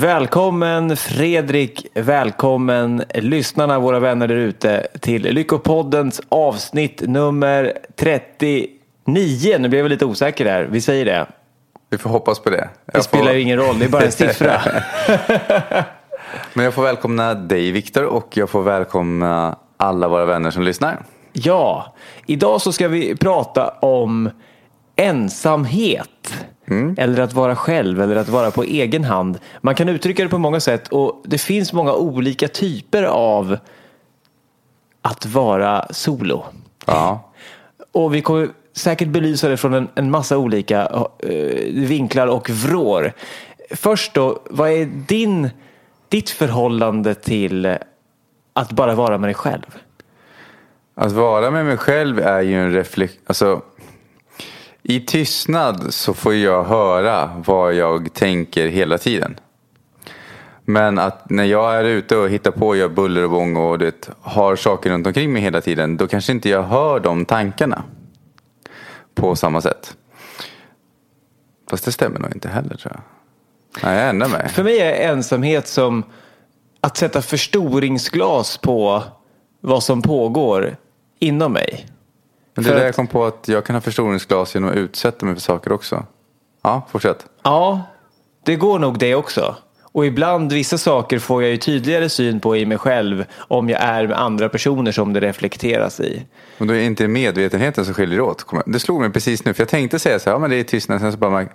Välkommen Fredrik, välkommen lyssnarna, våra vänner där ute till Lyckopoddens avsnitt nummer 39. Nu blev jag lite osäker där, vi säger det. Vi får hoppas på det. Det spelar ingen roll, det är bara en siffra. Men jag får välkomna dig Viktor och jag får välkomna alla våra vänner som lyssnar. ja, idag så ska vi prata om ensamhet. Eller att vara själv eller att vara på egen hand. Man kan uttrycka det på många sätt och det finns många olika typer av att vara solo. Ja. Och vi kommer säkert belysa det från en, en massa olika eh, vinklar och vrår. Först då, vad är din, ditt förhållande till att bara vara med dig själv? Att vara med mig själv är ju en reflektion. Alltså, i tystnad så får jag höra vad jag tänker hela tiden. Men att när jag är ute och hittar på och gör buller och bång och det, har saker runt omkring mig hela tiden. Då kanske inte jag hör de tankarna. På samma sätt. Fast det stämmer nog inte heller tror jag. Nej, jag ändrar mig. För mig är ensamhet som att sätta förstoringsglas på vad som pågår inom mig. Men det är där jag kom på att jag kan ha förstoringsglas genom att utsätta mig för saker också. Ja, fortsätt. Ja, det går nog det också. Och ibland, vissa saker får jag ju tydligare syn på i mig själv om jag är med andra personer som det reflekteras i. Och då är det inte medvetenheten som skiljer åt. Det slog mig precis nu, för jag tänkte säga så här, ja men det är tystnad. Sen så bara, man-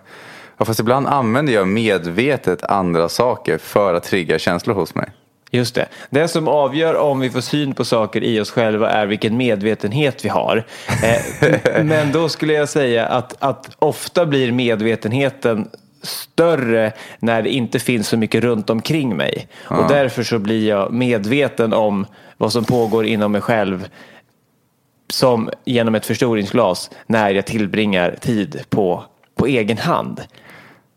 ja, fast ibland använder jag medvetet andra saker för att trigga känslor hos mig. Just det. Det som avgör om vi får syn på saker i oss själva är vilken medvetenhet vi har. Eh, men då skulle jag säga att, att ofta blir medvetenheten större när det inte finns så mycket runt omkring mig. Och därför så blir jag medveten om vad som pågår inom mig själv som genom ett förstoringsglas när jag tillbringar tid på, på egen hand.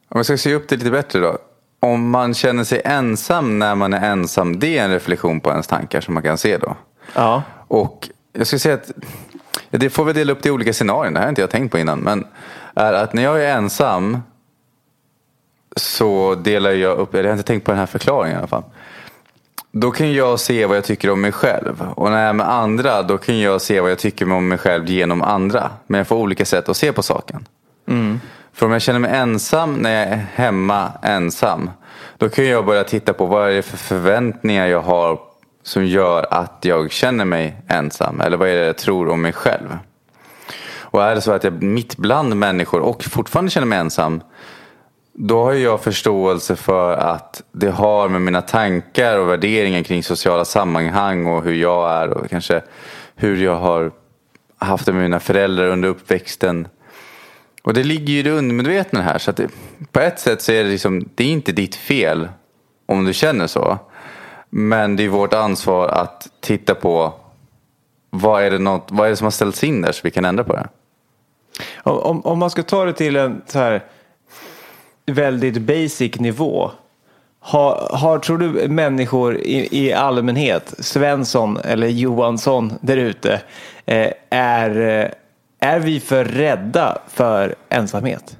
Om jag ska se upp det lite bättre då. Om man känner sig ensam när man är ensam, det är en reflektion på ens tankar som man kan se då. Ja, Och jag skulle säga att det får vi dela upp det i olika scenarion. Det här har inte jag tänkt på innan. Men är att när jag är ensam så delar jag upp, eller jag har inte tänkt på den här förklaringen i alla fall. Då kan jag se vad jag tycker om mig själv. Och när jag är med andra då kan jag se vad jag tycker om mig själv genom andra. Men jag får olika sätt att se på saken. För om jag känner mig ensam när jag är hemma ensam. Då kan jag börja titta på vad är det för förväntningar jag har som gör att jag känner mig ensam. Eller vad är det jag tror om mig själv. Och är det så att jag är mitt bland människor och fortfarande känner mig ensam. Då har jag förståelse för att det har med mina tankar och värderingar kring sociala sammanhang och hur jag är och kanske hur jag har haft det med mina föräldrar under uppväxten. Och det ligger ju i det undermedvetna här. Så att det, på ett sätt så är det liksom, det är inte ditt fel om du känner så. Men det är vårt ansvar att titta på vad är det, något, vad är det som har ställts in där så vi kan ändra på det. Om, om, om man ska ta det till en så här väldigt basic nivå. Har, har, tror du människor i, i allmänhet, Svensson eller Johansson där ute, eh, är, eh, är vi för rädda för ensamhet?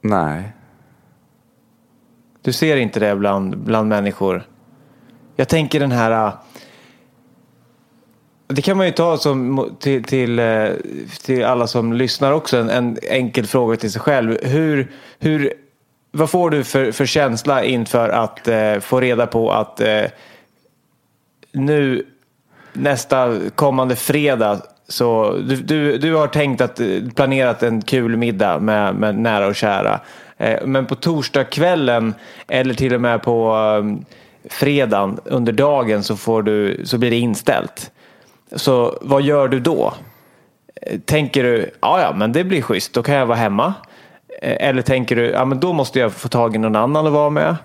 Nej. Du ser inte det bland, bland människor? Jag tänker den här... äh, Det kan man ju ta som, till, till, äh, till alla som lyssnar också, en, en enkel fråga till sig själv. Hur, hur, vad får du för, för känsla inför att eh, få reda på att eh, nu nästa kommande fredag så du, du, du har tänkt att eh, planerat en kul middag med, med nära och kära. Eh, men på torsdagskvällen eller till och med på ehm, fredagen under dagen så, får du, så blir det inställt. Så vad gör du då? Eh, tänker du, ja ja men det blir schysst, då kan jag vara hemma. Eller tänker du, ja men då måste jag få tag i någon annan att vara med.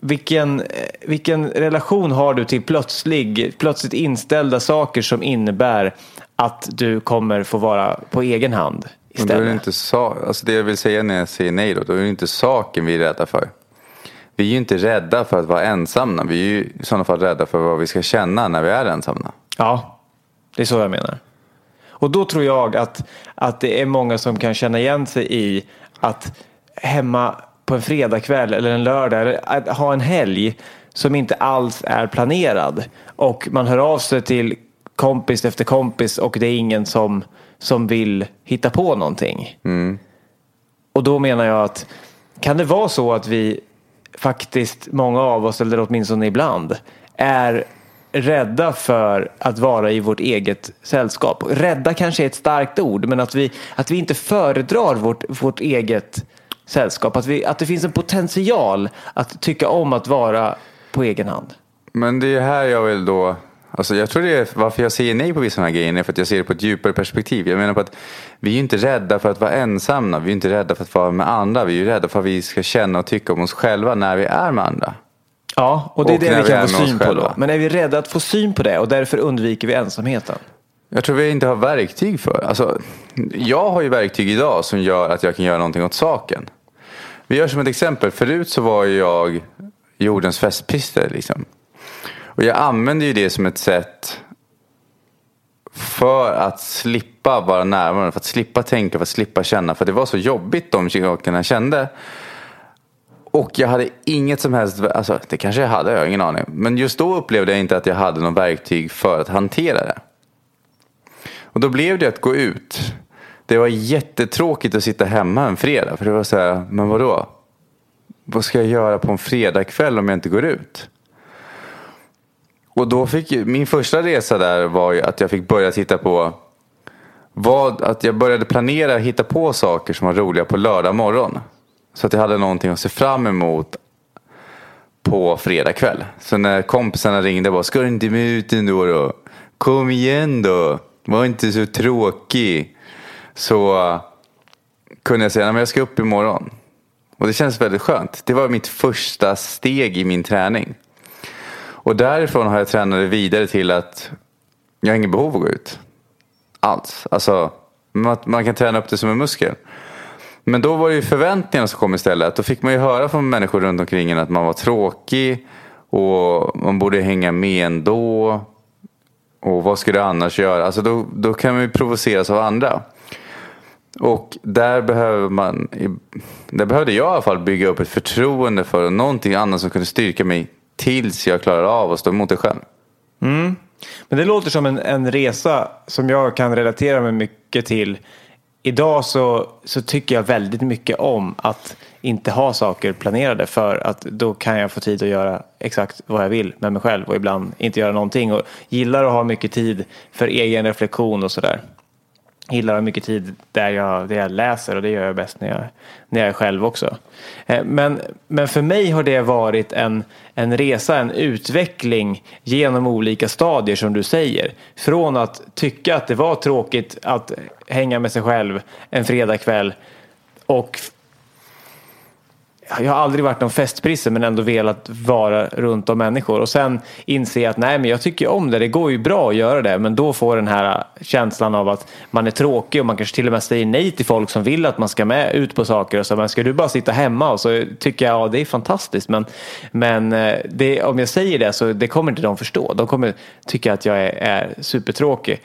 Vilken, vilken relation har du till plötslig, plötsligt inställda saker som innebär att du kommer få vara på egen hand Men då är det, istället? inte sa- alltså det jag vill säga när jag säger nej då, då är det inte saken vi är rädda för. Vi är ju inte rädda för att vara ensamma. Vi är ju i sådana fall rädda för vad vi ska känna när vi är ensamma. Ja, det är så jag menar. Och då tror jag att, att det är många som kan känna igen sig i att hemma på en fredagkväll eller en lördag eller att ha en helg som inte alls är planerad och man hör av sig till kompis efter kompis och det är ingen som, som vill hitta på någonting. Och då menar jag att kan det vara så att vi faktiskt, många av oss, eller åtminstone ibland, är rädda för att vara i vårt eget sällskap. Rädda kanske är ett starkt ord, men att vi, att vi inte föredrar vårt, vårt eget sällskap. Att, vi, att det finns en potential att tycka om att vara på egen hand. Men det är här jag vill då, alltså jag tror det är varför jag säger nej på vissa här grejerna är för att jag ser det på ett djupare perspektiv. Jag menar på att vi är inte rädda för att vara ensamma, vi är inte rädda för att vara med andra, vi är rädda för att vi ska känna och tycka om oss själva när vi är med andra. Ja, och det är Och det vi vi kan är få syn på då. Men är vi rädda att få syn på det och därför undviker vi ensamheten? Jag tror vi inte har verktyg för. Alltså, jag har ju verktyg idag som gör att jag kan göra någonting åt saken. Vi gör som ett exempel. Förut så var jag jordens festpister. Liksom. Och jag använde ju det som ett sätt för att slippa vara närvarande, för att slippa tänka, för att slippa känna. För det var så jobbigt de sakerna jag kände. Och jag hade inget som helst, alltså det kanske jag hade, jag har ingen aning. Men just då upplevde jag inte att jag hade något verktyg för att hantera det. Och då blev det att gå ut. Det var jättetråkigt att sitta hemma en fredag. För det var så här, men vadå? Vad ska jag göra på en fredagkväll om jag inte går ut? Och då fick min första resa där var ju att jag fick börja titta på vad, att jag började planera, hitta på saker som var roliga på lördag morgon. Så att jag hade någonting att se fram emot på fredag kväll. Så när kompisarna ringde bara, ska du inte med ut ändå då? Kom igen då, var inte så tråkig. Så kunde jag säga, att jag ska upp imorgon. Och det känns väldigt skönt. Det var mitt första steg i min träning. Och därifrån har jag tränat det vidare till att jag har inget behov av att gå ut. Alls. Alltså, man, man kan träna upp det som en muskel. Men då var det ju förväntningarna som kom istället. Då fick man ju höra från människor runt omkring en att man var tråkig. Och man borde hänga med ändå. Och vad skulle du annars göra? Alltså då, då kan man ju provoceras av andra. Och där behöver man, där behövde jag i alla fall bygga upp ett förtroende för någonting annat som kunde styrka mig tills jag klarade av att stå emot det själv. Mm. Men det låter som en, en resa som jag kan relatera mig mycket till. Idag så, så tycker jag väldigt mycket om att inte ha saker planerade för att då kan jag få tid att göra exakt vad jag vill med mig själv och ibland inte göra någonting och gillar att ha mycket tid för egen reflektion och sådär gillar att ha mycket tid där jag, där jag läser och det gör jag bäst när jag, när jag är själv också. Eh, men, men för mig har det varit en, en resa, en utveckling genom olika stadier som du säger. Från att tycka att det var tråkigt att hänga med sig själv en fredagkväll och jag har aldrig varit någon festprisse men ändå velat vara runt om människor. Och sen inse att nej men jag tycker om det, det går ju bra att göra det. Men då får den här känslan av att man är tråkig och man kanske till och med säger nej till folk som vill att man ska med ut på saker och så. Men ska du bara sitta hemma och så tycker jag ja det är fantastiskt. Men, men eh, det, om jag säger det så det kommer inte de förstå, de kommer tycka att jag är, är supertråkig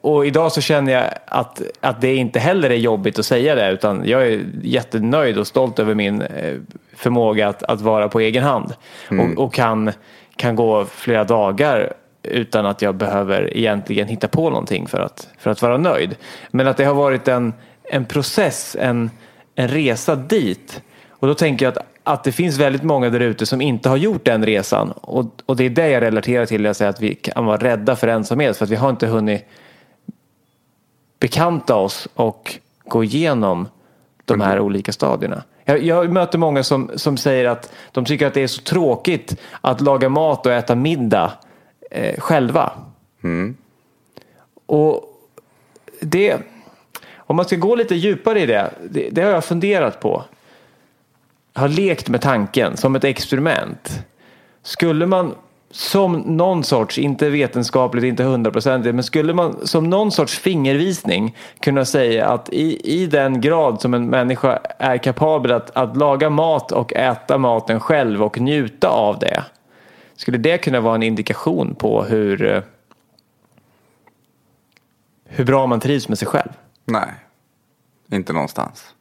och idag så känner jag att, att det inte heller är jobbigt att säga det utan jag är jättenöjd och stolt över min eh, förmåga att, att vara på egen hand. Och, och kan, kan gå flera dagar utan att jag behöver egentligen hitta på någonting för att, för att vara nöjd. Men att det har varit en, en process, en, en resa dit. Och då tänker jag att, att det finns väldigt många där ute som inte har gjort den resan. Och, och det är det jag relaterar till när jag säger att vi kan vara rädda för ensamhet. För att vi har inte hunnit bekanta oss och gå igenom de här olika stadierna. Jag, jag möter många som, som säger att de tycker att det är så tråkigt att laga mat och äta middag eh, själva. Och det, om man ska gå lite djupare i det, det, det har jag funderat på. Jag har lekt med tanken som ett experiment. Skulle man som någon sorts, inte vetenskapligt, inte hundraprocentigt, men skulle man som någon sorts fingervisning kunna säga att i, i den grad som en människa är kapabel att, att laga mat och äta maten själv och njuta av det. Skulle det kunna vara en indikation på hur, eh, hur bra man trivs med sig själv? Nej, inte någonstans.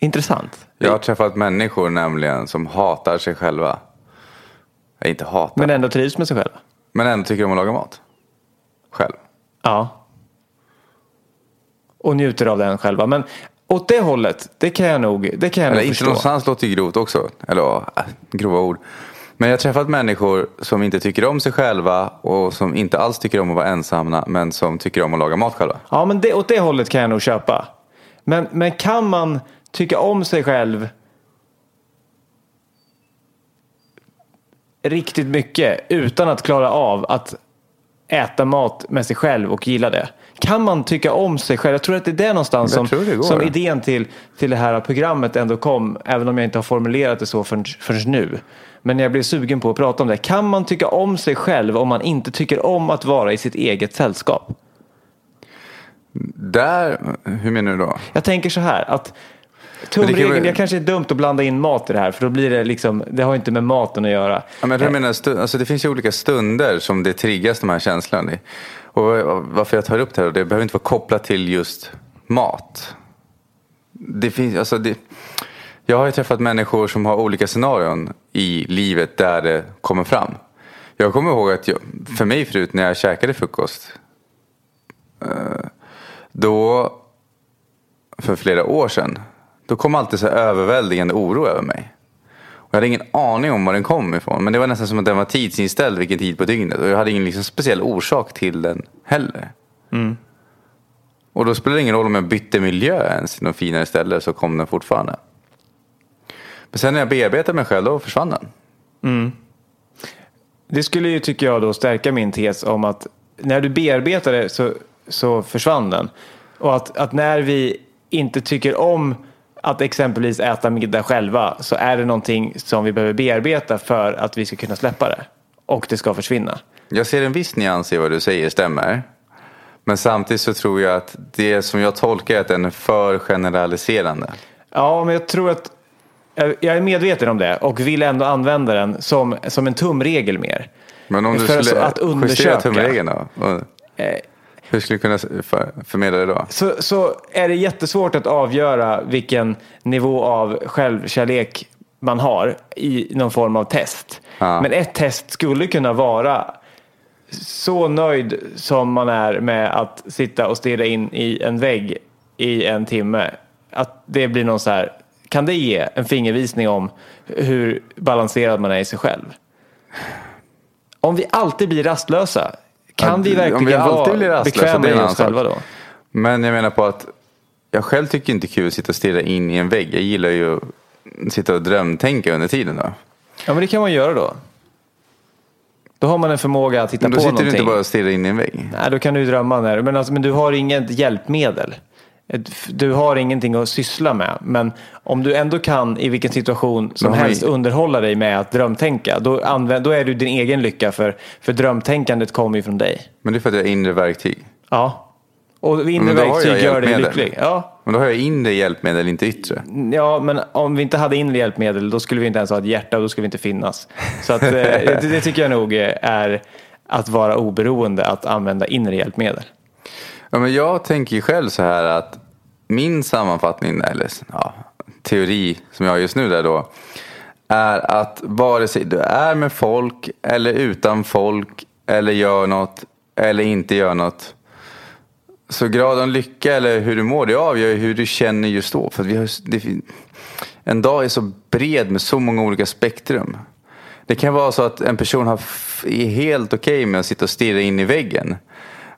Intressant. Jag har träffat människor nämligen som hatar sig själva. Jag inte hatar, Men men, ändå trivs med sig själva? ändå tycker om att laga mat. Själv. Ja. Och njuter av den själva. Men åt det hållet, det kan jag nog, det kan jag Eller nog inte förstå. någonstans låter ju grovt också. Eller äh, grova ord. Men jag har träffat människor som inte tycker om sig själva och som inte alls tycker om att vara ensamma men som tycker om att laga mat själva. Ja, men det, åt det hållet kan jag nog köpa. Men, men kan man tycka om sig själv riktigt mycket utan att klara av att äta mat med sig själv och gilla det? Kan man tycka om sig själv? Jag tror att det är det någonstans som, det som idén till, till det här programmet ändå kom, även om jag inte har formulerat det så förrän, förrän nu. Men jag blev sugen på att prata om det. Kan man tycka om sig själv om man inte tycker om att vara i sitt eget sällskap? Där, hur menar du då? Jag tänker så här att Kan tumregeln, vara- jag kanske är dumt att blanda in mat i det här för då blir det liksom, det har inte med maten att göra. Ja, men jag jag menar, stu- alltså det finns ju olika stunder som det triggas de här känslorna i. Och varför jag tar upp det här, det behöver inte vara kopplat till just mat. Det finns, alltså det, jag har ju träffat människor som har olika scenarion i livet där det kommer fram. Jag kommer ihåg att jag, för mig förut när jag käkade frukost. eh, Då, för flera år sedan. Då kom alltid så överväldigande oro över mig. Och jag hade ingen aning om var den kom ifrån. Men det var nästan som att den var tidsinställd vilken tid på dygnet. Och jag hade ingen liksom speciell orsak till den heller. Och då spelade det ingen roll om jag bytte miljö ens till något finare ställe så kom den fortfarande. Men sen när jag bearbetade mig själv då försvann den. Det skulle ju, tycker jag, då stärka min tes om att när du bearbetar det så, så försvann den. Och att, att när vi inte tycker om att exempelvis äta middag själva så är det någonting som vi behöver bearbeta för att vi ska kunna släppa det. Och det ska försvinna. Jag ser en viss nyans i vad du säger stämmer. Men samtidigt så tror jag att det som jag tolkar är att den är för generaliserande. Ja, men jag tror att jag jag är medveten om det och vill ändå använda den som, som en tumregel mer. Men om du För skulle att justera undersöka. tumregeln då? Och Hur skulle du kunna för, förmedla det då? så, så är det jättesvårt att avgöra vilken nivå av självkärlek man har i någon form av test. Ja. Men ett test skulle kunna vara så nöjd som man är med att sitta och stirra in i en vägg i en timme. Att det blir någon så här, kan det ge en fingervisning om hur balanserad man är i sig själv? Om vi alltid blir rastlösa, kan vi verkligen vara bekväma i oss själva då? Men jag menar på att jag själv tycker inte kul att sitta och stirra in i en vägg. Jag gillar ju att sitta och drömtänka under tiden då. Ja, men det kan man göra då. Då har man en förmåga att hitta Men då på sitter någonting. du inte bara och stirrar in i en vägg. Nej, då kan du drömma. När, men, alltså, men du har inget hjälpmedel. Du har ingenting att syssla med. Men om du ändå kan i vilken situation som man helst underhålla dig med att drömtänka. Då, använd, då är du din egen lycka. För, för drömtänkandet kommer ju från dig. Men det är för att jag har inre verktyg. Ja. Och inre Men verktyg gör dig lycklig. Ja. Men då har jag inre hjälpmedel, inte yttre. Ja, men om vi inte hade inre hjälpmedel då skulle vi inte ens ha ett hjärta och då skulle vi inte finnas. Så att, eh, det, det tycker jag nog är att vara oberoende, att använda inre hjälpmedel. Ja, men jag tänker ju själv så här att min sammanfattning, eller ja, teori som jag har just nu där då, är att vare sig du är med folk eller utan folk eller gör något eller inte gör något. Så grad av lycka eller hur du mår, det avgör ju hur du känner just då. För att vi har, det, en dag är så bred med så många olika spektrum. Det kan vara så att en person har, är helt okej med att sitta och stirra in i väggen.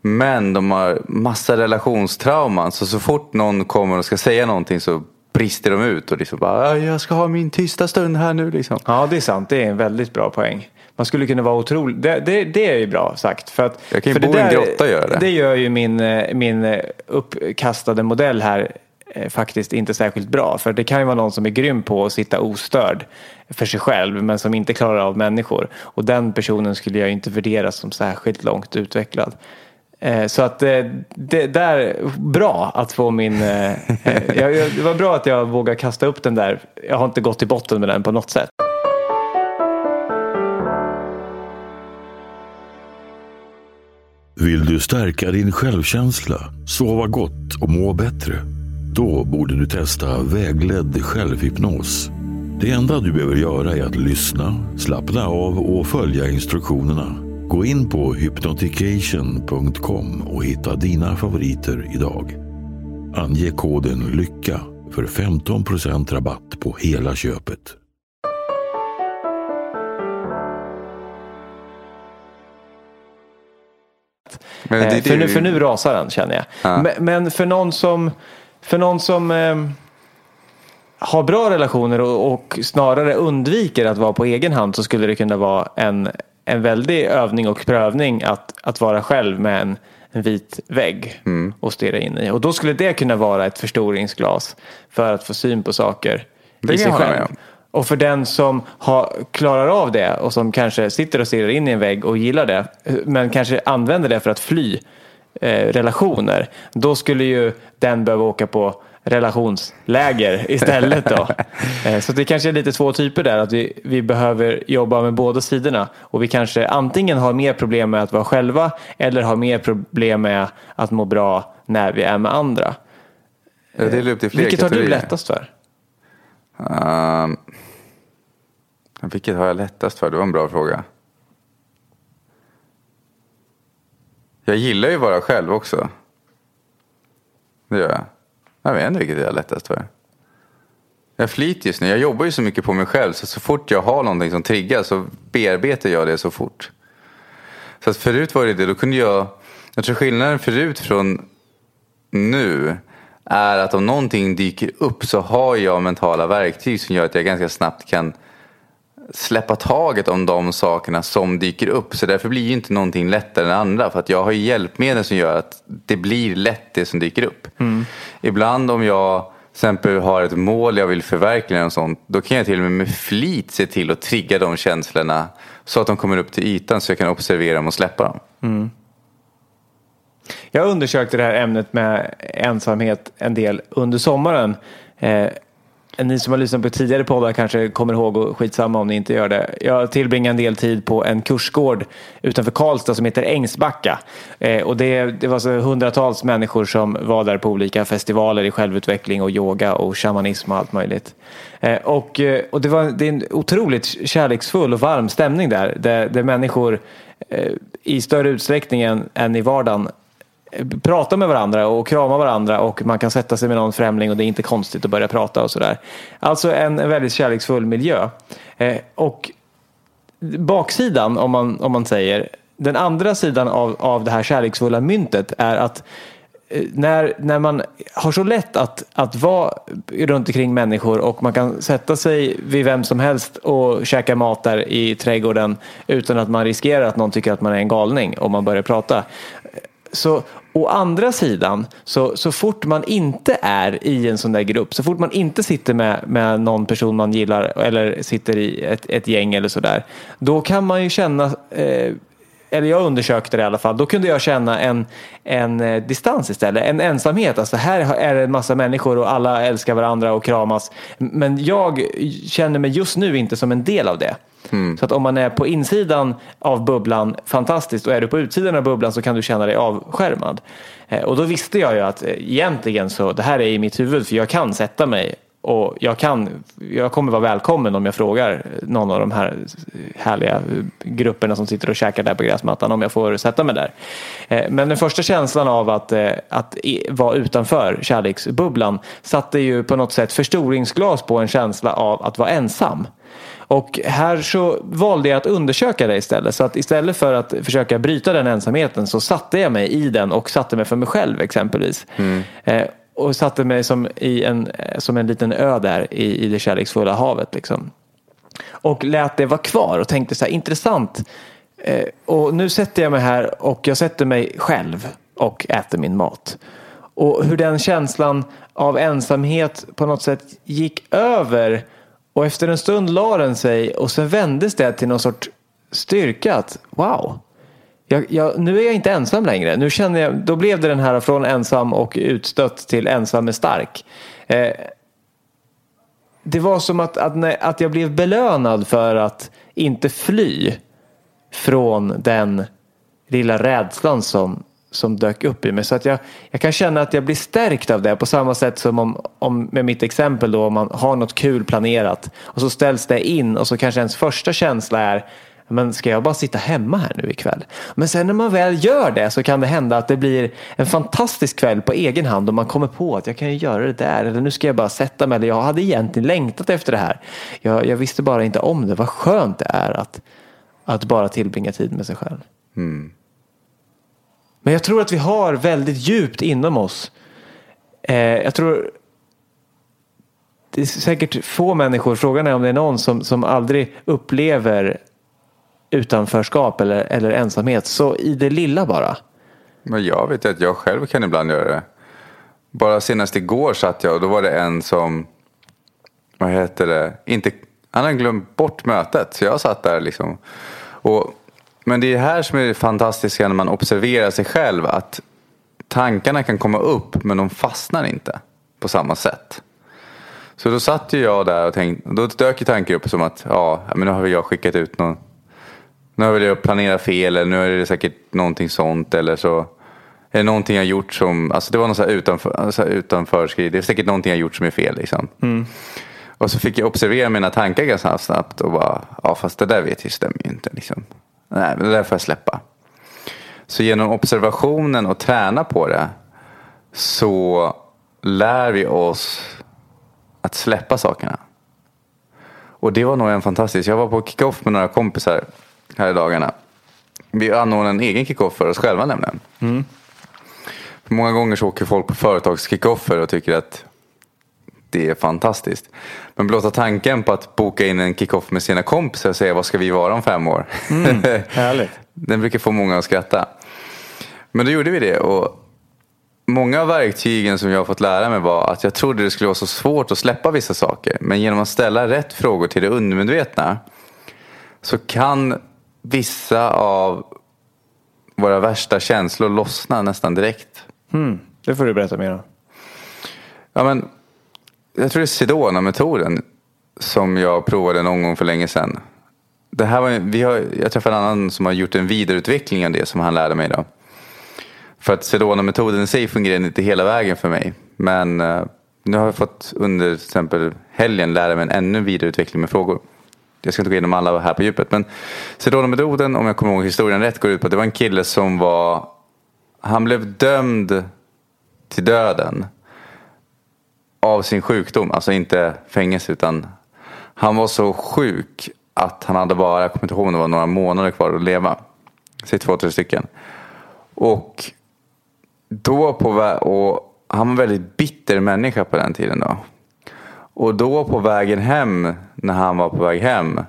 Men de har massa relationstrauman. Så så fort någon kommer och ska säga någonting så brister de ut. Och liksom bara, "Ah, jag ska ha min tysta stund här nu liksom. Ja, det är sant. Det är en väldigt bra poäng. Man skulle kunna vara otrolig. Det, det, det är ju bra sagt. För att, Jag kan ju för bo det i en grotta och göra det. Det gör ju min, eh, min eh, uppkastade modell här eh, faktiskt inte särskilt bra. För det kan ju vara någon som är grym på att sitta ostörd för sig själv men som inte klarar av människor. Och den personen skulle jag inte värdera som särskilt långt utvecklad. Eh, Så att eh, det där, bra att få min, eh, eh jag, jag, det var bra att jag vågade kasta upp den där. Jag har inte gått till botten med den på något sätt. Vill du stärka din självkänsla, sova gott och må bättre? Då borde du testa vägledd självhypnos. Det enda du behöver göra är att lyssna, slappna av och följa instruktionerna. Gå in på hypnotication.com och hitta dina favoriter idag. Ange koden LYCKA för 15% rabatt på hela köpet. Men det Eh, för, nu, för nu rasar den känner jag. Ja. Men, men för någon som, för någon som eh, har bra relationer och, och snarare undviker att vara på egen hand så skulle det kunna vara en, en väldig övning och prövning att, att vara själv med en, en vit vägg Mm. och stirra in i. Och då skulle det kunna vara ett förstoringsglas för att få syn på saker Det i sig själv. Och för den som har, klarar av det och som kanske sitter och stirrar in i en vägg och gillar det men kanske använder det för att fly eh, relationer. Då skulle ju den behöva åka på relationsläger istället då. eh, så det kanske är lite två typer där. Att vi, vi behöver jobba med båda sidorna. Och vi kanske antingen har mer problem med att vara själva eller har mer problem med att må bra när vi är med andra. Upp det i fler Vilket har du lättast för? Ehm, vilket har jag lättast för? Det var en bra fråga. Jag gillar ju att vara själv också. Det gör jag. Jag vet inte vilket jag har lättast för. Jag flyter just nu. Jag jobbar ju så mycket på mig själv. Så, så fort jag har någonting som triggar så bearbetar jag det så fort. Så att förut var det det. Då kunde jag. Jag tror skillnaden förut från nu är att om någonting dyker upp så har jag mentala verktyg som gör att jag ganska snabbt kan släppa taget om de sakerna som dyker upp. Så därför blir ju inte någonting lättare än andra. För att jag har ju hjälpmedel som gör att det blir lätt det som dyker upp. Ibland om jag till exempel har ett mål jag vill förverkliga och sånt. Då kan jag till och med med flit se till att trigga de känslorna. Så att de kommer upp till ytan så jag kan observera dem och släppa dem. Jag undersökte det här ämnet med ensamhet en del under sommaren. Eh, ni som har lyssnat på tidigare poddar kanske kommer ihåg och skitsamma om ni inte gör det. Jag tillbringade en del tid på en kursgård utanför Karlstad som heter Ängsbacka. Eh, och det, det var så hundratals människor som var där på olika festivaler i självutveckling och yoga och shamanism och allt möjligt. Eh, och, eh, och det, var, det är en otroligt kärleksfull och varm stämning där. Där, där människor eh, i större utsträckning än, än i vardagen Eh, prata med varandra och krama varandra och man kan sätta sig med någon främling och det är inte konstigt att börja prata och sådär. Alltså en, en väldigt kärleksfull miljö. Eh, och baksidan, om man, om man säger, den andra sidan av, av det här kärleksfulla myntet är att eh, när, när man har så lätt att, att vara runt omkring människor och man kan sätta sig vid vem som helst och käka mat där i trädgården utan att man riskerar att någon tycker att man är en galning om man börjar prata. Så Å andra sidan, så, så fort man inte är i en sån där grupp, så fort man inte sitter med, med någon person man gillar eller sitter i ett, ett gäng eller sådär, då kan man ju känna eh, eller jag undersökte det i alla fall, då kunde jag känna en, en eh, distans istället, en ensamhet. Alltså här är det en massa människor och alla älskar varandra och kramas. Men jag känner mig just nu inte som en del av det. Mm. Så att om man är på insidan av bubblan, fantastiskt, och är du på utsidan av bubblan så kan du känna dig avskärmad. Eh, och då visste jag ju att eh, egentligen så, det här är i mitt huvud, för jag kan sätta mig och jag, kan, jag kommer vara välkommen om jag frågar någon av de här härliga grupperna som sitter och käkar där på gräsmattan om jag får sätta mig där. Eh, men den första känslan av att, att vara utanför kärleksbubblan satte ju på något sätt förstoringsglas på en känsla av att vara ensam. Och här så valde jag att undersöka det istället. Så att istället för att försöka bryta den ensamheten så satte jag mig i den och satte mig för mig själv exempelvis. Mm. Eh, och satte mig som, i en, eh, som en liten ö där i, i det kärleksfulla havet. Liksom. Och lät det vara kvar och tänkte så här intressant. Eh, och nu sätter jag mig här och jag sätter mig själv och äter min mat. Och hur den känslan av ensamhet på något sätt gick över och efter en stund la den sig och sen vändes det till någon sorts styrka. Att, wow, jag, jag, nu är jag inte ensam längre. Nu känner jag, då blev det den här från ensam och utstött till ensam är stark. Eh, det var som att, att, att jag blev belönad för att inte fly från den lilla rädslan som, som dök upp i mig. Så att jag, jag kan känna att jag blir stärkt av det på samma sätt som om, om med mitt exempel då om man har något kul planerat och så ställs det in och så kanske ens första känsla är men ska jag bara sitta hemma här nu ikväll? Men sen när man väl gör det så kan det hända att det blir en fantastisk kväll på egen hand och man kommer på att jag kan ju göra det där eller nu ska jag bara sätta mig eller jag hade egentligen längtat efter det här. Jag, jag visste bara inte om det. Vad skönt det är att, att bara tillbringa tid med sig själv. Mm. Men jag tror att vi har väldigt djupt inom oss. Eh, jag tror det är säkert få människor, frågan är om det är någon som, som aldrig upplever utanförskap eller, eller ensamhet. Så i det lilla bara. Men jag vet att jag själv kan ibland göra det. Bara senast igår satt jag och då var det en som, vad heter det, inte, han hade glömt bort mötet. Så jag satt där liksom. Och men det är här som är det fantastiska när man observerar sig själv. Att tankarna kan komma upp men de fastnar inte på samma sätt. Så då satt ju jag där och tänkte, då dök ju tanken upp som att ja, men nu har väl jag skickat ut någon, nu har väl jag planerat fel eller nu är det säkert någonting sånt eller så är det någonting jag gjort som, alltså det var något så här utanför, så här utanför det är säkert någonting jag gjort som är fel liksom. Mm. Och så fick jag observera mina tankar ganska snabbt och bara, ja fast det där vet jag stämmer ju inte liksom. Nej, det där får jag släppa. Så genom observationen och träna på det så lär vi oss att släppa sakerna. Och det var nog en fantastisk. Jag var på kickoff med några kompisar här i dagarna. Vi anordnade en egen kickoff för oss själva nämligen. Mm. Många gånger så åker folk på företagskickoffer och tycker att det är fantastiskt. Men blotta tanken på att boka in en kickoff med sina kompisar och säga vad ska vi vara om fem år? Mm, härligt. Den brukar få många att skratta. Men då gjorde vi det. Och Många av verktygen som jag har fått lära mig var att jag trodde det skulle vara så svårt att släppa vissa saker. Men genom att ställa rätt frågor till det undermedvetna så kan vissa av våra värsta känslor lossna nästan direkt. Mm, det får du berätta mer om. Ja, men jag tror det är Sedona-metoden som jag provade någon gång för länge sedan. Det här var, vi har, jag träffade en annan som har gjort en vidareutveckling av det som han lärde mig. Då. För att Sedona-metoden i sig fungerar inte hela vägen för mig. Men uh, nu har jag fått under till exempel helgen lära mig en ännu vidareutveckling med frågor. Jag ska inte gå igenom alla här på djupet. Men Sedona-metoden, om jag kommer ihåg historien rätt, går ut på att det var en kille som var... Han blev dömd till döden av sin sjukdom, alltså inte fängelse utan han var så sjuk att han hade bara, jag kommer inte ihåg om det var några månader kvar att leva. Säg två, tre stycken. Och då på vä- och han var en väldigt bitter människa på den tiden då. Och då på vägen hem, när han var på väg hem,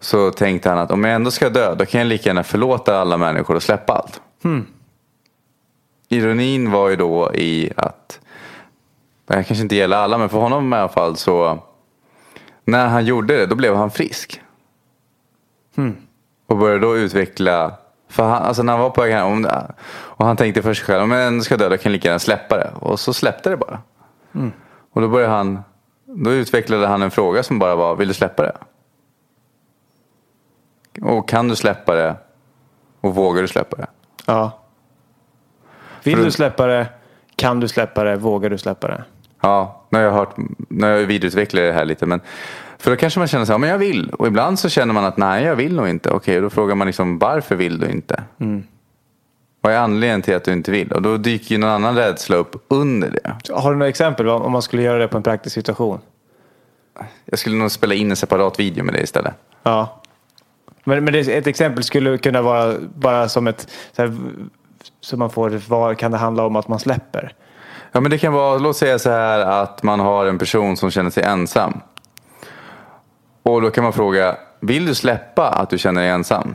så tänkte han att om jag ändå ska dö, då kan jag lika gärna förlåta alla människor och släppa allt. Ironin var ju då i att, det här kanske inte gäller alla, men för honom i alla fall så, när han gjorde det, då blev han frisk. Och började då utveckla, för han, alltså när han var på väg hem, och han tänkte för sig själv, ändå ska dö, då kan jag lika gärna släppa det. Och så släppte det bara. Och då började han, då utvecklade han en fråga som bara var, vill du släppa det? Och kan du släppa det? Och vågar du släppa det? Ja. Vill du släppa det? Kan du släppa det? Vågar du släppa det? Ja, nu har jag hört, nu har jag vidareutvecklat det här lite. Men för då kanske man känner så här, men jag vill. Och ibland så känner man att nej, jag vill nog inte. Okej, då frågar man liksom varför vill du inte? Vad är anledningen till att du inte vill? Och då dyker ju någon annan rädsla upp under det. Har du några exempel om man skulle göra det på en praktisk situation? Jag skulle nog spela in en separat video med det istället. Ja. Men, men ett exempel skulle kunna vara bara som ett... Så, här, så man får, vad kan det handla om att man släpper? Ja, men det kan vara, låt säga så här att man har en person som känner sig ensam. Och då kan man fråga, vill du släppa att du känner dig ensam?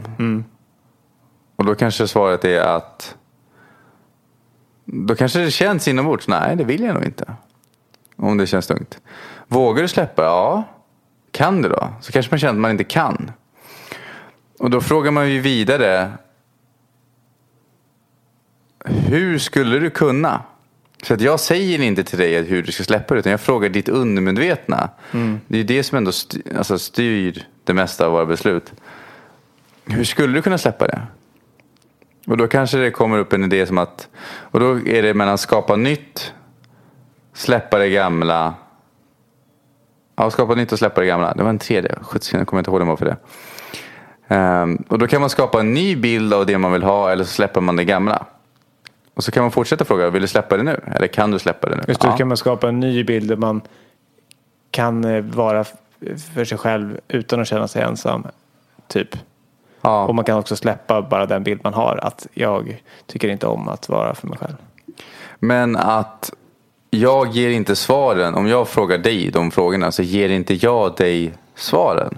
Och då kanske svaret är att då kanske det känns inombords, nej det vill jag nog inte. Om det känns tungt. Vågar du släppa? Ja. Kan du då? Så kanske man känner att man inte kan. Och då frågar man ju vidare. Hur skulle du kunna? Så att jag säger inte till dig hur du ska släppa det utan jag frågar ditt undermedvetna. Det är ju det som ändå styr, alltså styr det mesta av våra beslut. Hur skulle du kunna släppa det? Och då kanske det kommer upp en idé som att, och då är det mellan skapa nytt, släppa det gamla. Ja, skapa nytt och släppa det gamla. Det var en tredje, sjutton, jag kommer inte ihåg den var för det. Ehm, och då kan man skapa en ny bild av det man vill ha eller så släpper man det gamla. Och så kan man fortsätta fråga, vill du släppa det nu? Eller kan du släppa det nu? Just då Ja. kan man skapa en ny bild där man kan eh, vara för sig själv utan att känna sig ensam. Typ. Ja. Och man kan också släppa bara den bild man har. Att jag tycker inte om att vara för mig själv. Men att jag ger inte svaren. Om jag frågar dig de frågorna så ger inte jag dig svaren.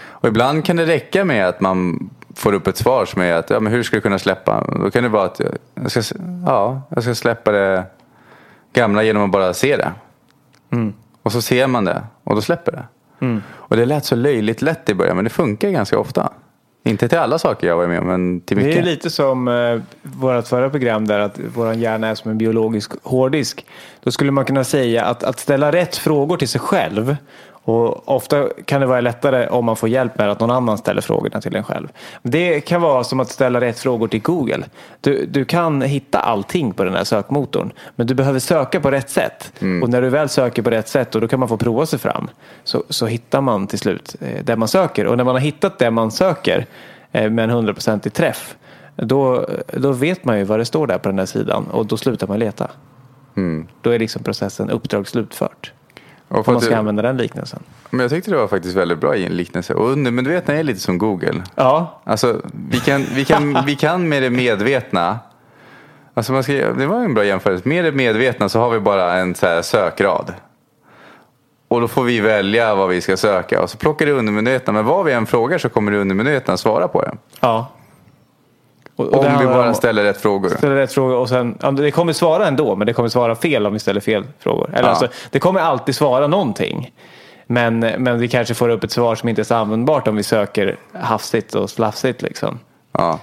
Och ibland kan det räcka med att man får upp ett svar som är att ja, men hur ska du kunna släppa? Då kan det vara att jag ska, ja, jag ska släppa det gamla genom att bara se det. Och så ser man det och då släpper det. Och det lät så löjligt lätt i början men det funkar ganska ofta. Inte till alla saker jag var med om men till Det mycket. är lite som eh, vårt förra program där att vår hjärna är som en biologisk hårddisk. Då skulle man kunna säga att, att ställa rätt frågor till sig själv och ofta kan det vara lättare om man får hjälp med att någon annan ställer frågorna till en själv. Det kan vara som att ställa rätt frågor till Google. Du, du kan hitta allting på den här sökmotorn men du behöver söka på rätt sätt. Och när du väl söker på rätt sätt och då kan man få prova sig fram så, så hittar man till slut eh, det man söker. Och när man har hittat det man söker eh, med en hundraprocentig träff då, då vet man ju vad det står där på den här sidan och då slutar man leta. Då är liksom processen uppdrag slutfört. Om man ska du- använda den liknelsen. Men jag tyckte det var faktiskt väldigt bra i en liknelse. Och undermedvetna är lite som Google. Ja, Alltså, vi kan, vi kan, vi kan med det medvetna. Alltså man ska, det var en bra jämförelse. Med det medvetna så har vi bara en så sökrad. Och då får vi välja vad vi ska söka. Och så plockar det undermedvetna. Men vad vi än frågar så kommer det undermedvetna svara på det. ja. Och, och Om vi bara om- ställer rätt frågor. ställer rätt fråga och sen, ja, det kommer svara ändå men det kommer svara fel om vi ställer fel frågor. Eller Ja. alltså, det kommer alltid svara någonting. Men, men vi kanske får upp ett svar som inte är så användbart om vi söker hafsigt och slafsigt. Liksom. Ja.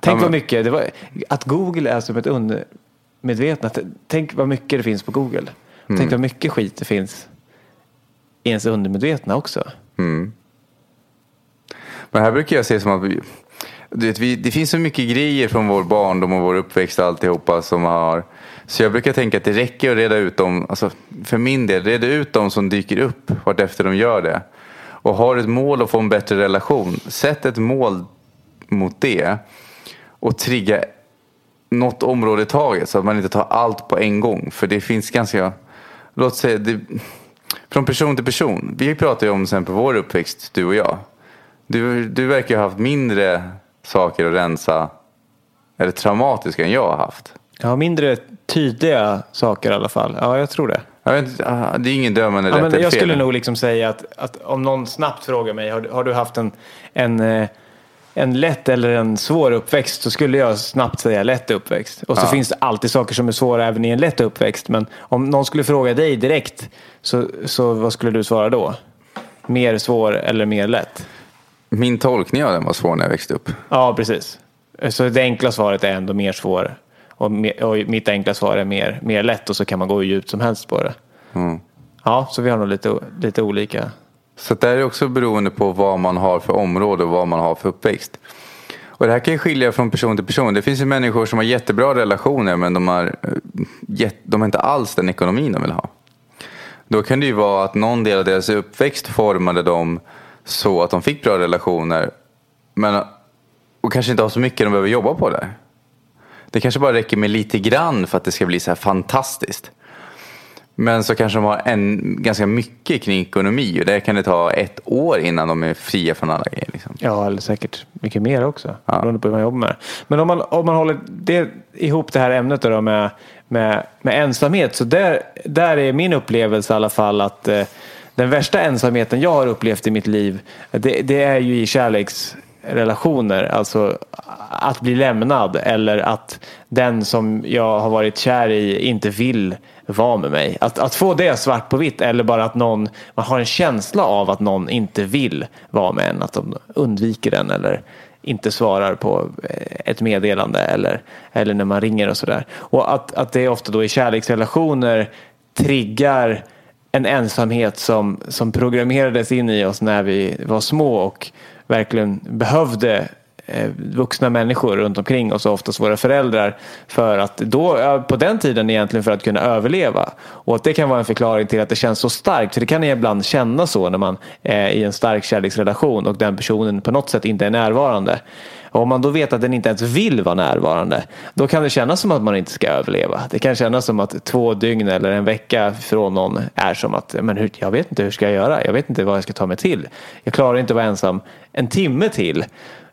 Tänk Ja, men- vad mycket, det var, att Google är som ett undermedvetna. Tänk vad mycket det finns på Google. Mm. Tänk vad mycket skit det finns i ens undermedvetna också. Men här brukar jag se som att vi, du vet, vi, det finns så mycket grejer från vår barndom och vår uppväxt och alltihopa som har. Så jag brukar tänka att det räcker att reda ut dem, alltså för min del, reda ut dem som dyker upp vartefter de gör det. Och har ett mål att få en bättre relation, sätt ett mål mot det. Och trigga något område i taget så att man inte tar allt på en gång. För det finns ganska, låt säga, det, från person till person. Vi pratar ju om sen på vår uppväxt, du och jag. Du, du verkar ha haft mindre saker att rensa, eller traumatiska än jag har haft. Ja, mindre tydliga saker i alla fall. Ja, jag tror det. Jag vet, ah, det är ingen dömande Ja, rätt men jag fel. skulle nog liksom säga att, att om någon snabbt frågar mig, har, du- har du haft en, en, eh, en lätt eller en svår uppväxt? Så skulle jag snabbt säga lätt uppväxt. Och så Ja. finns det alltid saker som är svåra även i en lätt uppväxt. Men om någon skulle fråga dig direkt, så, så vad skulle du svara då? Mer svår eller mer lätt? Min tolkning av den var svår när jag växte upp. Ja, precis. Så det enkla svaret är ändå mer svår. Och, och mitt enkla svar är mer, mer lätt och så kan man gå hur djupt som helst på det. Mm. Ja, så vi har nog lite, lite olika. Så det är också beroende på vad man har för område och vad man har för uppväxt. Och det här kan ju skilja från person till person. Det finns ju människor som har jättebra relationer men de har, eh, de har inte alls den ekonomin de vill ha. Då kan det ju vara att någon del av deras uppväxt formade dem så att de fick bra relationer. Men, och kanske inte har så mycket de behöver jobba på där. Det kanske bara räcker med lite grann för att det ska bli så här fantastiskt. Men så kanske de har en, ganska mycket kring ekonomi och där kan det ta ett år innan de är fria från alla grejer. Liksom. Ja, eller säkert mycket mer också. Ja. Beroende på hur man jobbar med. Men om man, om man håller det, ihop det här ämnet då med, med, med ensamhet. Så där, där är min upplevelse i alla fall att eh, den värsta ensamheten jag har upplevt i mitt liv. Det, det är ju i kärleksrelationer. Alltså att bli lämnad eller att den som jag har varit kär i inte vill vara med mig. Att, att få det svart på vitt eller bara att någon, man har en känsla av att någon inte vill vara med en. Att de undviker den eller inte svarar på eh, ett meddelande eller, eller när man ringer och sådär. Och att, att det ofta då i kärleksrelationer triggar en ensamhet som, som programmerades in i oss när vi var små och verkligen behövde eh, vuxna människor runt omkring oss, oftast våra föräldrar, för att då, på den tiden egentligen för att kunna överleva. Och att det kan vara en förklaring till att det känns så starkt, för det kan ibland kännas så när man är i en stark kärleksrelation och den personen på något sätt inte är närvarande. Och om man då vet att den inte ens vill vara närvarande, då kan det kännas som att man inte ska överleva. Det kan kännas som att två dygn eller en vecka från någon är som att, men hur, jag vet inte hur ska jag göra? Jag vet inte vad jag ska ta mig till. Jag klarar inte att vara ensam en timme till.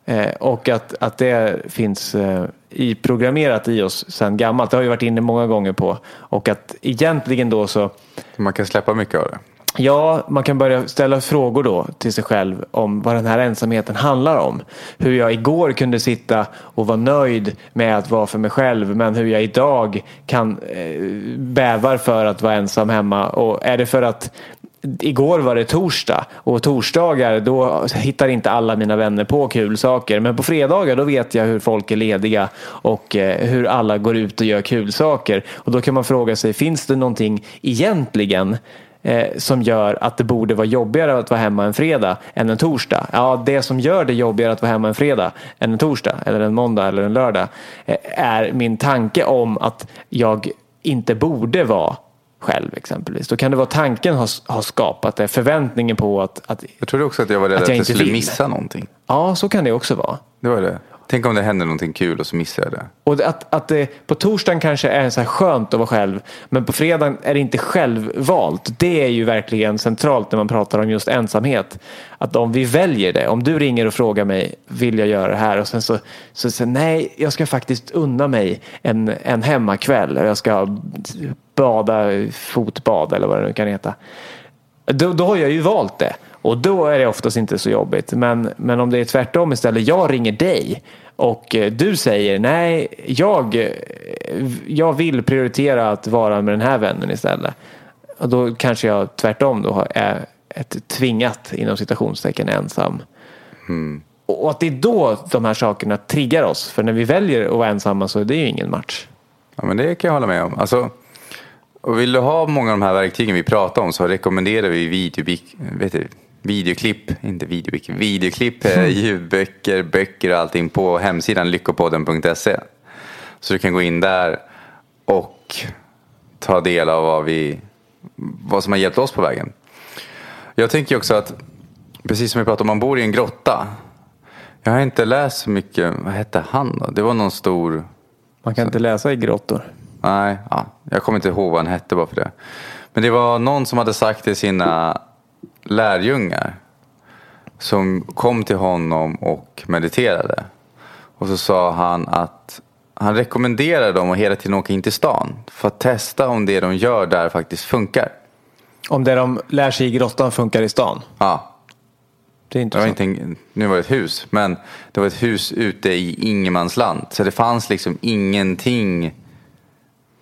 Eh, och att, att det finns eh, i, programmerat i oss sedan gammalt. Det har vi varit inne många gånger på. Och att egentligen då så Man kan släppa mycket av det. Ja, man kan börja ställa frågor då till sig själv om vad den här ensamheten handlar om. Hur jag igår kunde sitta och vara nöjd med att vara för mig själv men hur jag idag kan eh, bävar för att vara ensam hemma. Och är det för att Igår var det torsdag och torsdagar då hittar inte alla mina vänner på kul saker. Men på fredagar då vet jag hur folk är lediga och eh, hur alla går ut och gör kul saker. Och då kan man fråga sig, finns det någonting egentligen eh, som gör att det borde vara jobbigare att vara hemma en fredag än en torsdag. Ja, det som gör det jobbigare att vara hemma en fredag än en torsdag eller en måndag eller en lördag eh, är min tanke om att jag inte borde vara själv exempelvis. Då kan det vara tanken har, har skapat det, förväntningen på att, att Jag trodde också att jag var rädd Att att, jag jag inte skulle vill. missa någonting. ja, så kan det också vara. Det var det. Tänk om det händer någonting kul och så missar jag det. Och att, att det på torsdagen kanske är så här skönt att vara själv, men på fredagen är det inte självvalt. Det är ju verkligen centralt när man pratar om just ensamhet. Att om vi väljer det, om du ringer och frågar mig, vill jag göra det här? Och sen så, så säger nej, jag ska faktiskt unna mig en, en hemmakväll. Jag ska bada, fotbad eller vad det nu kan heta. Då, då har jag ju valt det. Och då är det oftast inte så jobbigt. Men, men om det är tvärtom istället. Jag ringer dig och eh, du säger nej, jag, eh, jag vill prioritera att vara med den här vännen istället. Och då kanske jag tvärtom då är ett tvingat inom citationstecken ensam. Och att det är då de här sakerna triggar oss. För när vi väljer att vara ensamma så är det ju ingen match. Ja, men det kan jag hålla med om. Alltså, och vill du ha många av de här verktygen vi pratar om så rekommenderar vi video, vet du, videoklipp, inte videobik, videoklipp, eh, ljudböcker, böcker och allting på hemsidan lyckopodden.se. Så du kan gå in där och ta del av vad, vi, vad som har hjälpt oss på vägen. Jag tänker också att, precis som vi pratade om, man bor i en grotta. Jag har inte läst så mycket, vad hette han då? Det var någon stor Man kan inte läsa i grottor. Nej, ja, jag kommer inte ihåg vad han hette bara för det. Men det var någon som hade sagt till sina lärjungar. Som kom till honom och mediterade. Och så sa han att han rekommenderar dem att hela tiden åka in till stan. För att testa om det de gör där faktiskt funkar. Om det de lär sig i grottan funkar i stan. Ja, Det är det var intressant. inte en, nu var det ett hus. Men det var ett hus ute i ingenmansland. Så det fanns liksom ingenting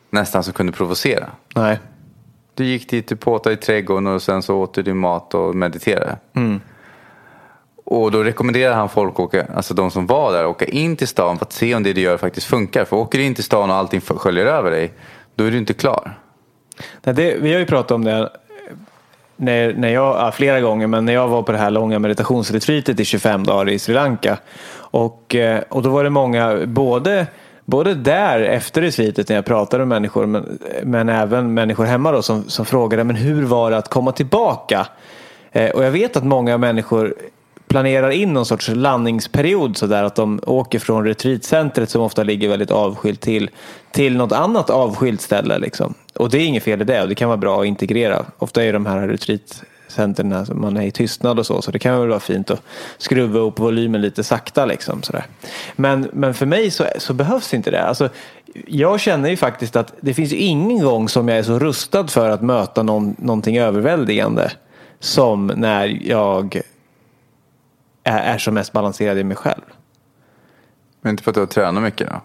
nästan som kunde provocera. Nej. Du gick dit, du påtade i trädgården och sen så åt du din mat och mediterade. Och då rekommenderar han folk, att åka, alltså de som var där, att åka in till stan för att se om det du gör faktiskt funkar. För åker du in till stan och allting sköljer över dig, då är du inte klar. Nej, det, vi har ju pratat om det när, när jag, ja, flera gånger, men när jag var på det här långa meditationsretreatet i 25 dagar i Sri Lanka. Och, eh, och då var det många, både, både där efter i retreatet när jag pratade med människor, men, men även människor hemma då, som, som frågade men hur var det att komma tillbaka? Eh, och jag vet att många människor planerar in någon sorts landningsperiod så där att de åker från retreatcentret som ofta ligger väldigt avskilt till, till något annat avskilt ställe. Liksom. Och det är inget fel i det och det kan vara bra att integrera. Ofta är de här retreatcentren när man är i tystnad och så så det kan väl vara fint att skruva upp volymen lite sakta. Liksom, sådär. Men, men för mig så, så behövs inte det. Alltså, jag känner ju faktiskt att det finns ingen gång som jag är så rustad för att möta någon, någonting överväldigande som när jag är, är som mest balanserad i mig själv. Men inte för att du har tränat mycket då?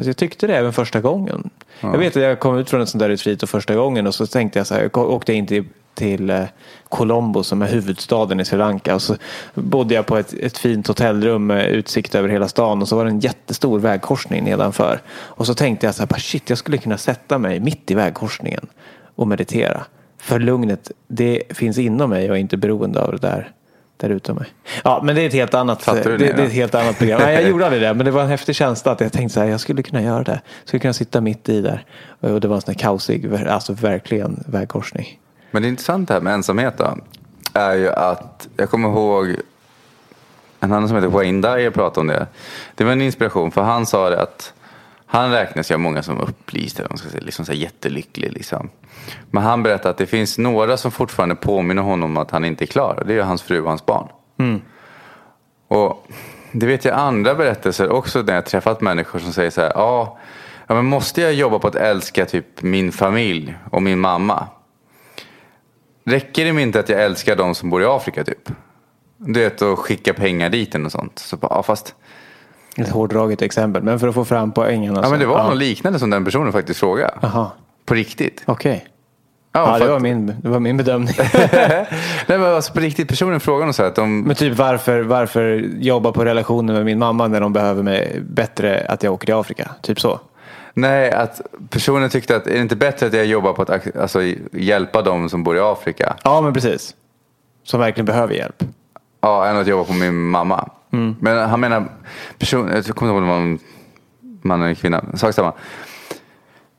Så jag tyckte det även första gången. Jag vet att jag kom ut från ett sånt där retreat och första gången och så tänkte jag så här, jag åkte in till, till eh, Colombo som är huvudstaden i Sri Lanka och så bodde jag på ett, ett fint hotellrum med utsikt över hela stan och så var det en jättestor vägkorsning nedanför. Och så tänkte jag så här, bara, shit jag skulle kunna sätta mig mitt i vägkorsningen och meditera. För lugnet, det finns inom mig och är inte beroende av det där där utom mig. Ja, men det är ett helt annat, det, det, det, är ett helt annat program. Nej, jag gjorde aldrig det, men det var en häftig känsla att jag tänkte så här, jag skulle kunna göra det. Jag skulle kunna sitta mitt i där. Och det var en sån här kaosig, alltså verkligen vägkorsning. Men det intressanta här med ensamhet då, är ju att jag kommer ihåg en annan som heter Wayne Dyer pratade om det. Det var en inspiration för han sa det att han räknas ju av många som upplyst, eller man ska säga, liksom så jättelycklig. Liksom. Men han berättade att det finns några som fortfarande påminner honom om att han inte är klar. Det är hans fru och hans barn. Och det vet jag andra berättelser också när jag träffat människor som säger så här. Ja, ja men måste jag jobba på att älska typ min familj och min mamma? Räcker det inte att jag älskar de som bor i Afrika typ? Du vet att skicka pengar dit och sånt. Så bara, ja, fast, Ett hårdraget exempel, men för att få fram poängen. ja, men det var något liknande som den personen faktiskt frågade. Jaha, På riktigt. okej. Ja, Ja, för det att- var min, det var min bedömning. Nej, men alltså på riktigt, personen frågade så här att de... men typ varför, varför jobba på relationen med min mamma när de behöver mig bättre att jag åker till Afrika? Typ så. Nej, att personen tyckte att är det inte bättre att jag jobbar på att alltså, hjälpa de som bor i Afrika? Ja, men precis. Som verkligen behöver hjälp. Ja, än att jobba på min mamma. Men han menar, person, jag kommer inte ihåg om det var en man eller kvinna, sak samma.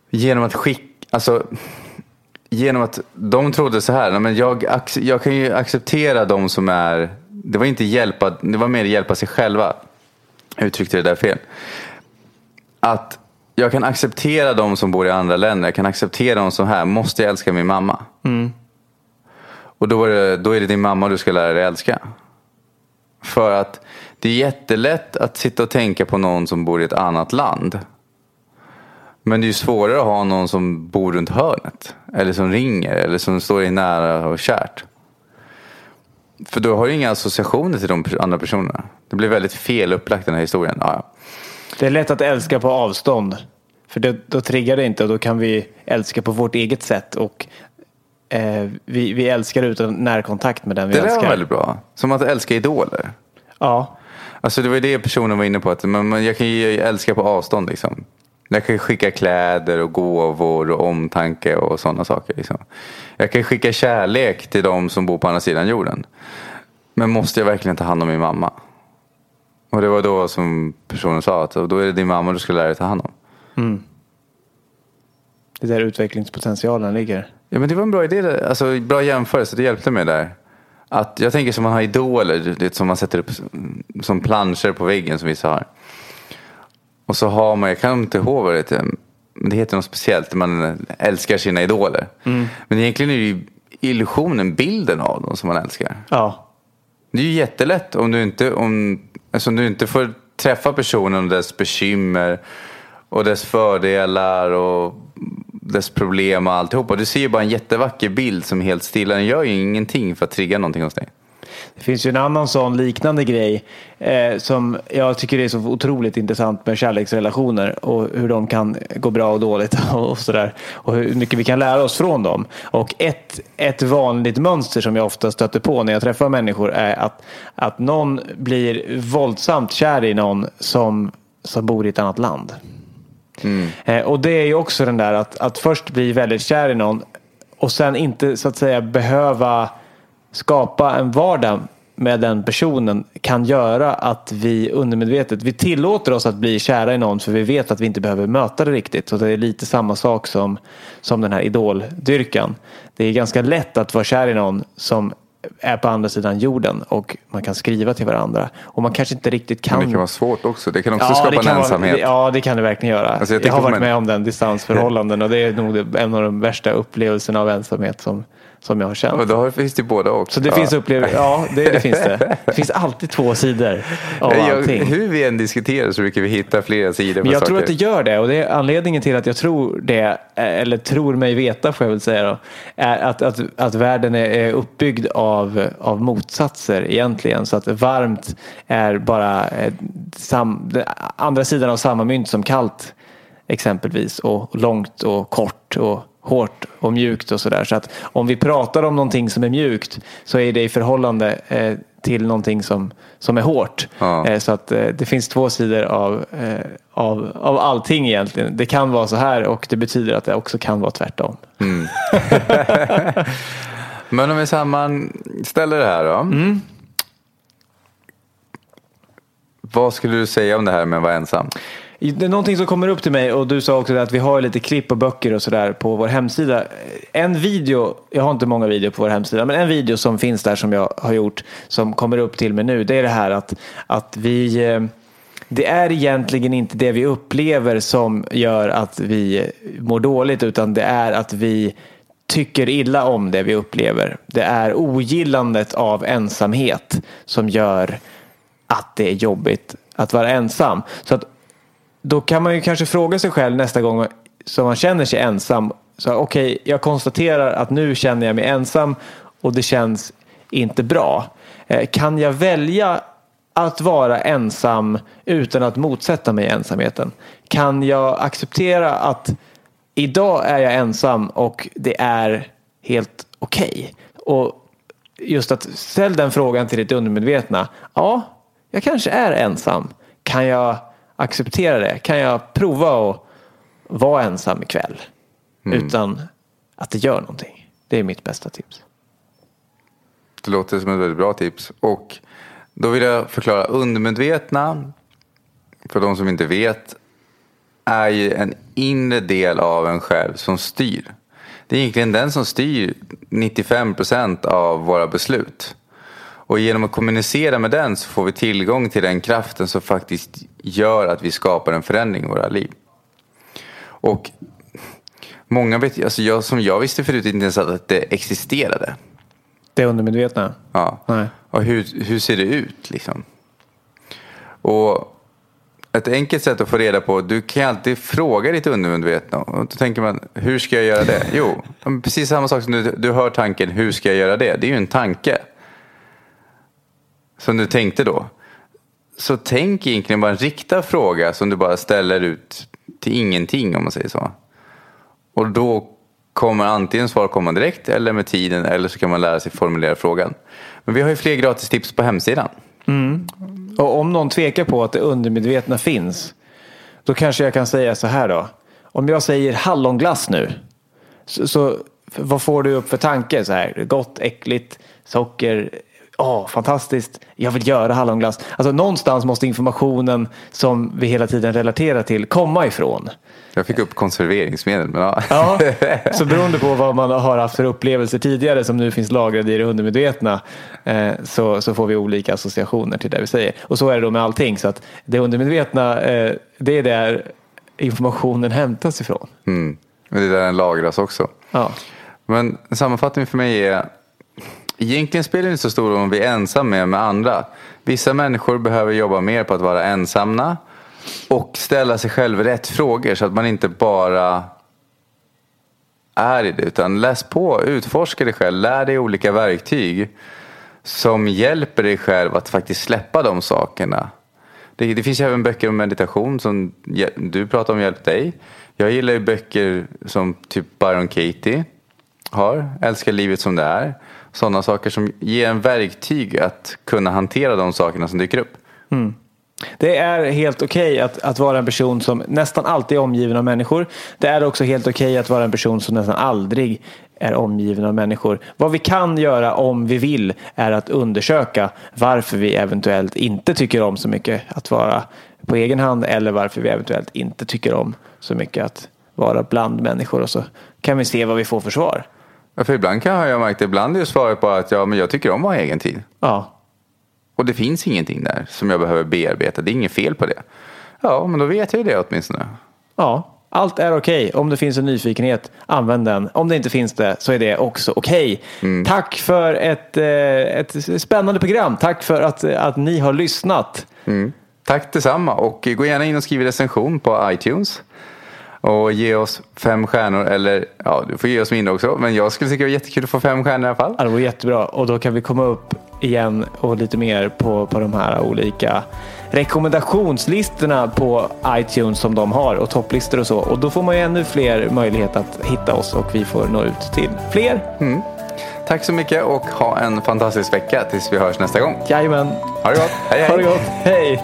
Genom att skicka, alltså genom att de trodde så här, "Nej, men jag, jag kan ju acceptera de som är, det var inte hjälpa, det var mer hjälpa sig själva. Jag uttryckte det där fel. Att jag kan acceptera de som bor i andra länder, jag kan acceptera de som är här, måste jag älska min mamma? Och då är, det, då är det din mamma du ska lära dig älska. För att det är jättelätt att sitta och tänka på någon som bor i ett annat land. Men det är ju svårare att ha någon som bor runt hörnet. Eller som ringer eller som står dig nära och kärt. För då har du inga associationer till de andra personerna. Det blir väldigt fel upplagt den här historien. Ja, ja. Det är lätt att älska på avstånd. För det, då triggar det inte och då kan vi älska på vårt eget sätt. Och eh, vi, vi älskar utan närkontakt med den vi Det där älskar. var väldigt bra. Som att älska idoler. Ja, Alltså det var ju det personen var inne på. Att man, man, jag kan ju älska på avstånd liksom. Jag kan skicka kläder och gåvor och omtanke och sådana saker. Liksom. Jag kan skicka kärlek till de som bor på andra sidan jorden. Men måste jag verkligen ta hand om min mamma? Och det var då som personen sa att då är det din mamma du ska lära dig ta hand om. det är där utvecklingspotentialen ligger. Ja men det var en bra idé, alltså bra jämförelse, det hjälpte mig där. Att jag tänker som man har idoler, du vet, som man sätter upp som planscher på väggen som vissa har. Och så har man, jag kan inte ihåg vad det heter, men det heter något speciellt, man älskar sina idoler. Men egentligen är det ju illusionen, bilden av dem som man älskar. Ja, Det är ju jättelätt om du inte, om, alltså om du inte får träffa personen och dess bekymmer och dess fördelar och dess problem och alltihopa. Du ser ju bara en jättevacker bild som är helt stilla. Den gör ju ingenting för att trigga någonting hos dig. Det finns ju en annan sån liknande grej eh, som jag tycker är så otroligt intressant med kärleksrelationer och hur de kan gå bra och dåligt och sådär. Och hur mycket vi kan lära oss från dem. Och ett, ett vanligt mönster som jag ofta stöter på när jag träffar människor är att, att någon blir våldsamt kär i någon som, som bor i ett annat land. Mm. Eh, och det är ju också den där att, att först bli väldigt kär i någon och sen inte så att säga behöva skapa en vardag med den personen kan göra att vi undermedvetet, vi tillåter oss att bli kära i någon för vi vet att vi inte behöver möta det riktigt. Så det är lite samma sak som, som den här idoldyrkan. Det är ganska lätt att vara kär i någon som är på andra sidan jorden och man kan skriva till varandra. Och man kanske inte riktigt kan... Men det kan vara svårt också. Det kan också Ja, skapa en kan vara- ensamhet. det- ja, det kan det verkligen göra. Alltså, jag jag, har varit med om den distansförhållanden och det är nog en av de värsta upplevelserna av ensamhet som, som jag har känt. Och då finns det båda också. Så det finns upplevelser, ja det, det finns det. Det finns alltid två sidor av Jag, allting. hur vi än diskuterar så brukar vi hitta flera sidor Men jag tror saker. att det gör det och det är anledningen till att jag tror det, eh, eller tror mig veta får jag väl säga då, är att, att, att världen är, är uppbyggd av, av motsatser egentligen. Så att varmt är bara eh, sam, andra sidan av samma mynt som kallt exempelvis och långt och kort och hårt och mjukt och sådär. Så att om vi pratar om någonting som är mjukt så är det i förhållande eh, till någonting som, som är hårt. Ja. Eh, så att eh, det finns två sidor av, av, av allting egentligen. Det kan vara så här och det betyder att det också kan vara tvärtom. Men om vi sammanställer det här då. Mm. Vad skulle du säga om det här med att vara ensam? Det är någonting som kommer upp till mig och du sa också att vi har lite klipp och böcker och sådär på vår hemsida. En video, jag har inte många videor på vår hemsida, men en video som finns där som jag har gjort som kommer upp till mig nu, det är det här att, att vi eh, det är egentligen inte det vi upplever som gör att vi mår dåligt utan det är att vi tycker illa om det vi upplever. Det är ogillandet av ensamhet som gör att det är jobbigt att vara ensam. Så att då kan man ju kanske fråga sig själv nästa gång som man känner sig ensam. Så okej, jag konstaterar att nu känner jag mig ensam och det känns inte bra. Eh, kan jag välja att vara ensam utan att motsätta mig ensamheten? Kan jag acceptera att idag är jag ensam och det är helt okej? Och just att ställ den frågan till ditt undermedvetna. Ja, jag kanske är ensam. Kan jag acceptera det? Kan jag prova att vara ensam ikväll? Utan att det gör någonting. Det är mitt bästa tips. Det låter som ett väldigt bra tips. Och då vill jag förklara. Undermedvetna, för de som inte vet, är ju en inre del av en själv som styr. Det är egentligen den som styr 95% av våra beslut. Och genom att kommunicera med den så får vi tillgång till den kraften som faktiskt gör att vi skapar en förändring i våra liv. Och många vet, alltså jag, som jag visste förut inte ens att det existerade. Det undermedvetna. Ja. Nej. Och hur, hur ser det ut liksom? Och ett enkelt sätt att få reda på, du kan ju alltid fråga ditt undermedvetna. Och då tänker man, hur ska jag göra det? Jo, precis samma sak som du, du hör tanken, hur ska jag göra det? Det är ju en tanke. Som du tänkte då. Så tänk egentligen bara en riktad fråga som du bara ställer ut till ingenting om man säger så. Och då kommer antingen svar komma direkt eller med tiden eller så kan man lära sig formulera frågan. Men vi har ju fler gratis tips på hemsidan. Mm. Och om någon tvekar på att det undermedvetna finns. Då kanske jag kan säga så här då. Om jag säger hallonglass nu. Så, så vad får du upp för tanke? Så här, gott, äckligt, socker. Åh, fantastiskt. Jag vill göra hallonglass. Alltså någonstans måste informationen som vi hela tiden relaterar till komma ifrån. Jag fick upp konserveringsmedel. Men ja. Ja, så beroende på vad man har haft för upplevelser tidigare som nu finns lagrade i det undermedvetna eh, så, så får vi olika associationer till det vi säger. Och så är det då med allting. Så att det undermedvetna, eh, det är där informationen hämtas ifrån. Mm. Men det är där den lagras också. Ja. Men en sammanfattning för mig är Egentligen spelar det inte så stor roll om vi är ensamma med andra. Vissa människor behöver jobba mer på att vara ensamma och ställa sig själv rätt frågor så att man inte bara är i det. Utan läs på, utforska dig själv, lär dig olika verktyg som hjälper dig själv att faktiskt släppa de sakerna. Det, det finns ju även böcker om meditation som du pratar om hjälpt dig. Jag gillar ju böcker som typ Byron Katie har, Älskar livet som det är. Sådana saker som ger en verktyg att kunna hantera de sakerna som dyker upp. Mm. Det är helt okej okay att, att vara en person som nästan alltid är omgiven av människor. Det är också helt okej okay att vara en person som nästan aldrig är omgiven av människor. Vad vi kan göra om vi vill är att undersöka varför vi eventuellt inte tycker om så mycket att vara på egen hand eller varför vi eventuellt inte tycker om så mycket att vara bland människor och så kan vi se vad vi får för svar. Ja, för ibland kan jag märkt, ibland är svaret bara att ja, men jag tycker om att ha egen tid. Ja. Och det finns ingenting där som jag behöver bearbeta. Det är inget fel på det. Ja, men då vet jag ju det åtminstone. Ja, allt är okej. Okay. Om det finns en nyfikenhet, använd den. Om det inte finns det så är det också okej. Okay. Mm. Tack för ett, eh, ett spännande program. Tack för att, att ni har lyssnat. Mm. Tack detsamma och gå gärna in och skriv recension på iTunes. Och ge oss fem stjärnor eller ja, du får ge oss mindre också. Men jag skulle tycka det var jättekul att få fem stjärnor i alla fall. Ja, det var jättebra och då kan vi komma upp igen och lite mer på, på de här olika rekommendationslistorna på iTunes som de har och topplistor och så. Och då får man ju ännu fler möjlighet att hitta oss och vi får nå ut till fler. Mm. Tack så mycket och ha en fantastisk vecka tills vi hörs nästa gång. Jajamän. Ha det gott. Hej hej. Ha det gott. Hej.